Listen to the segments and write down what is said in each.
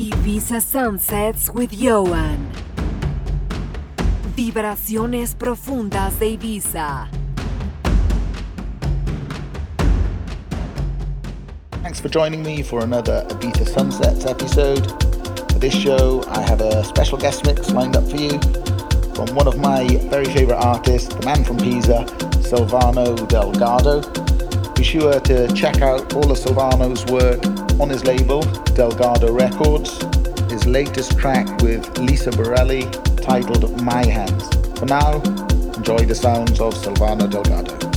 Ibiza Sunsets with Ioan. Vibraciones profundas de Ibiza. Thanks for joining me for another Ibiza Sunsets episode. For this show, I have a special guest mix lined up for you from one of my very favourite artists, the man from Pisa, Silvano Del Gado. Be sure to check out all of Silvano's work on his label, Delgado Records, his latest track with Lisa Borelli titled My Hands. For now, enjoy the sounds of Silvano Del Gado.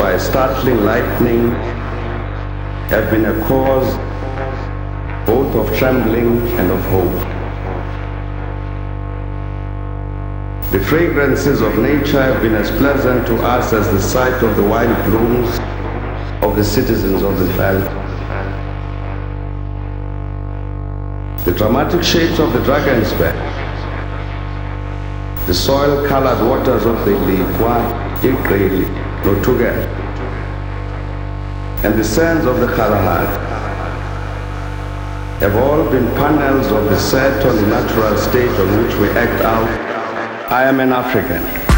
By startling lightning, have been a cause both of trembling and of hope. The fragrances of nature have been as pleasant to us as the sight of the wild blooms of the citizens of the valley. The dramatic shapes of the Drakensberg, the soil-colored waters of the Ligwa, Igreli, Notuga, and the sands of the Kalahari have all been panels of the set on the natural state on which we act out. I am an African.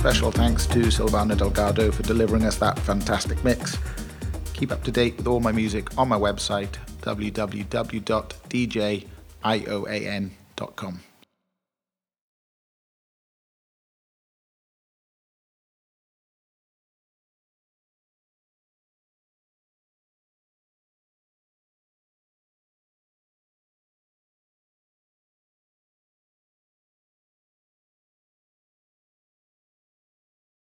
Special thanks to Silvano Del Gado for delivering us that fantastic mix. Keep up to date with all my music on my website, www.djioan.com.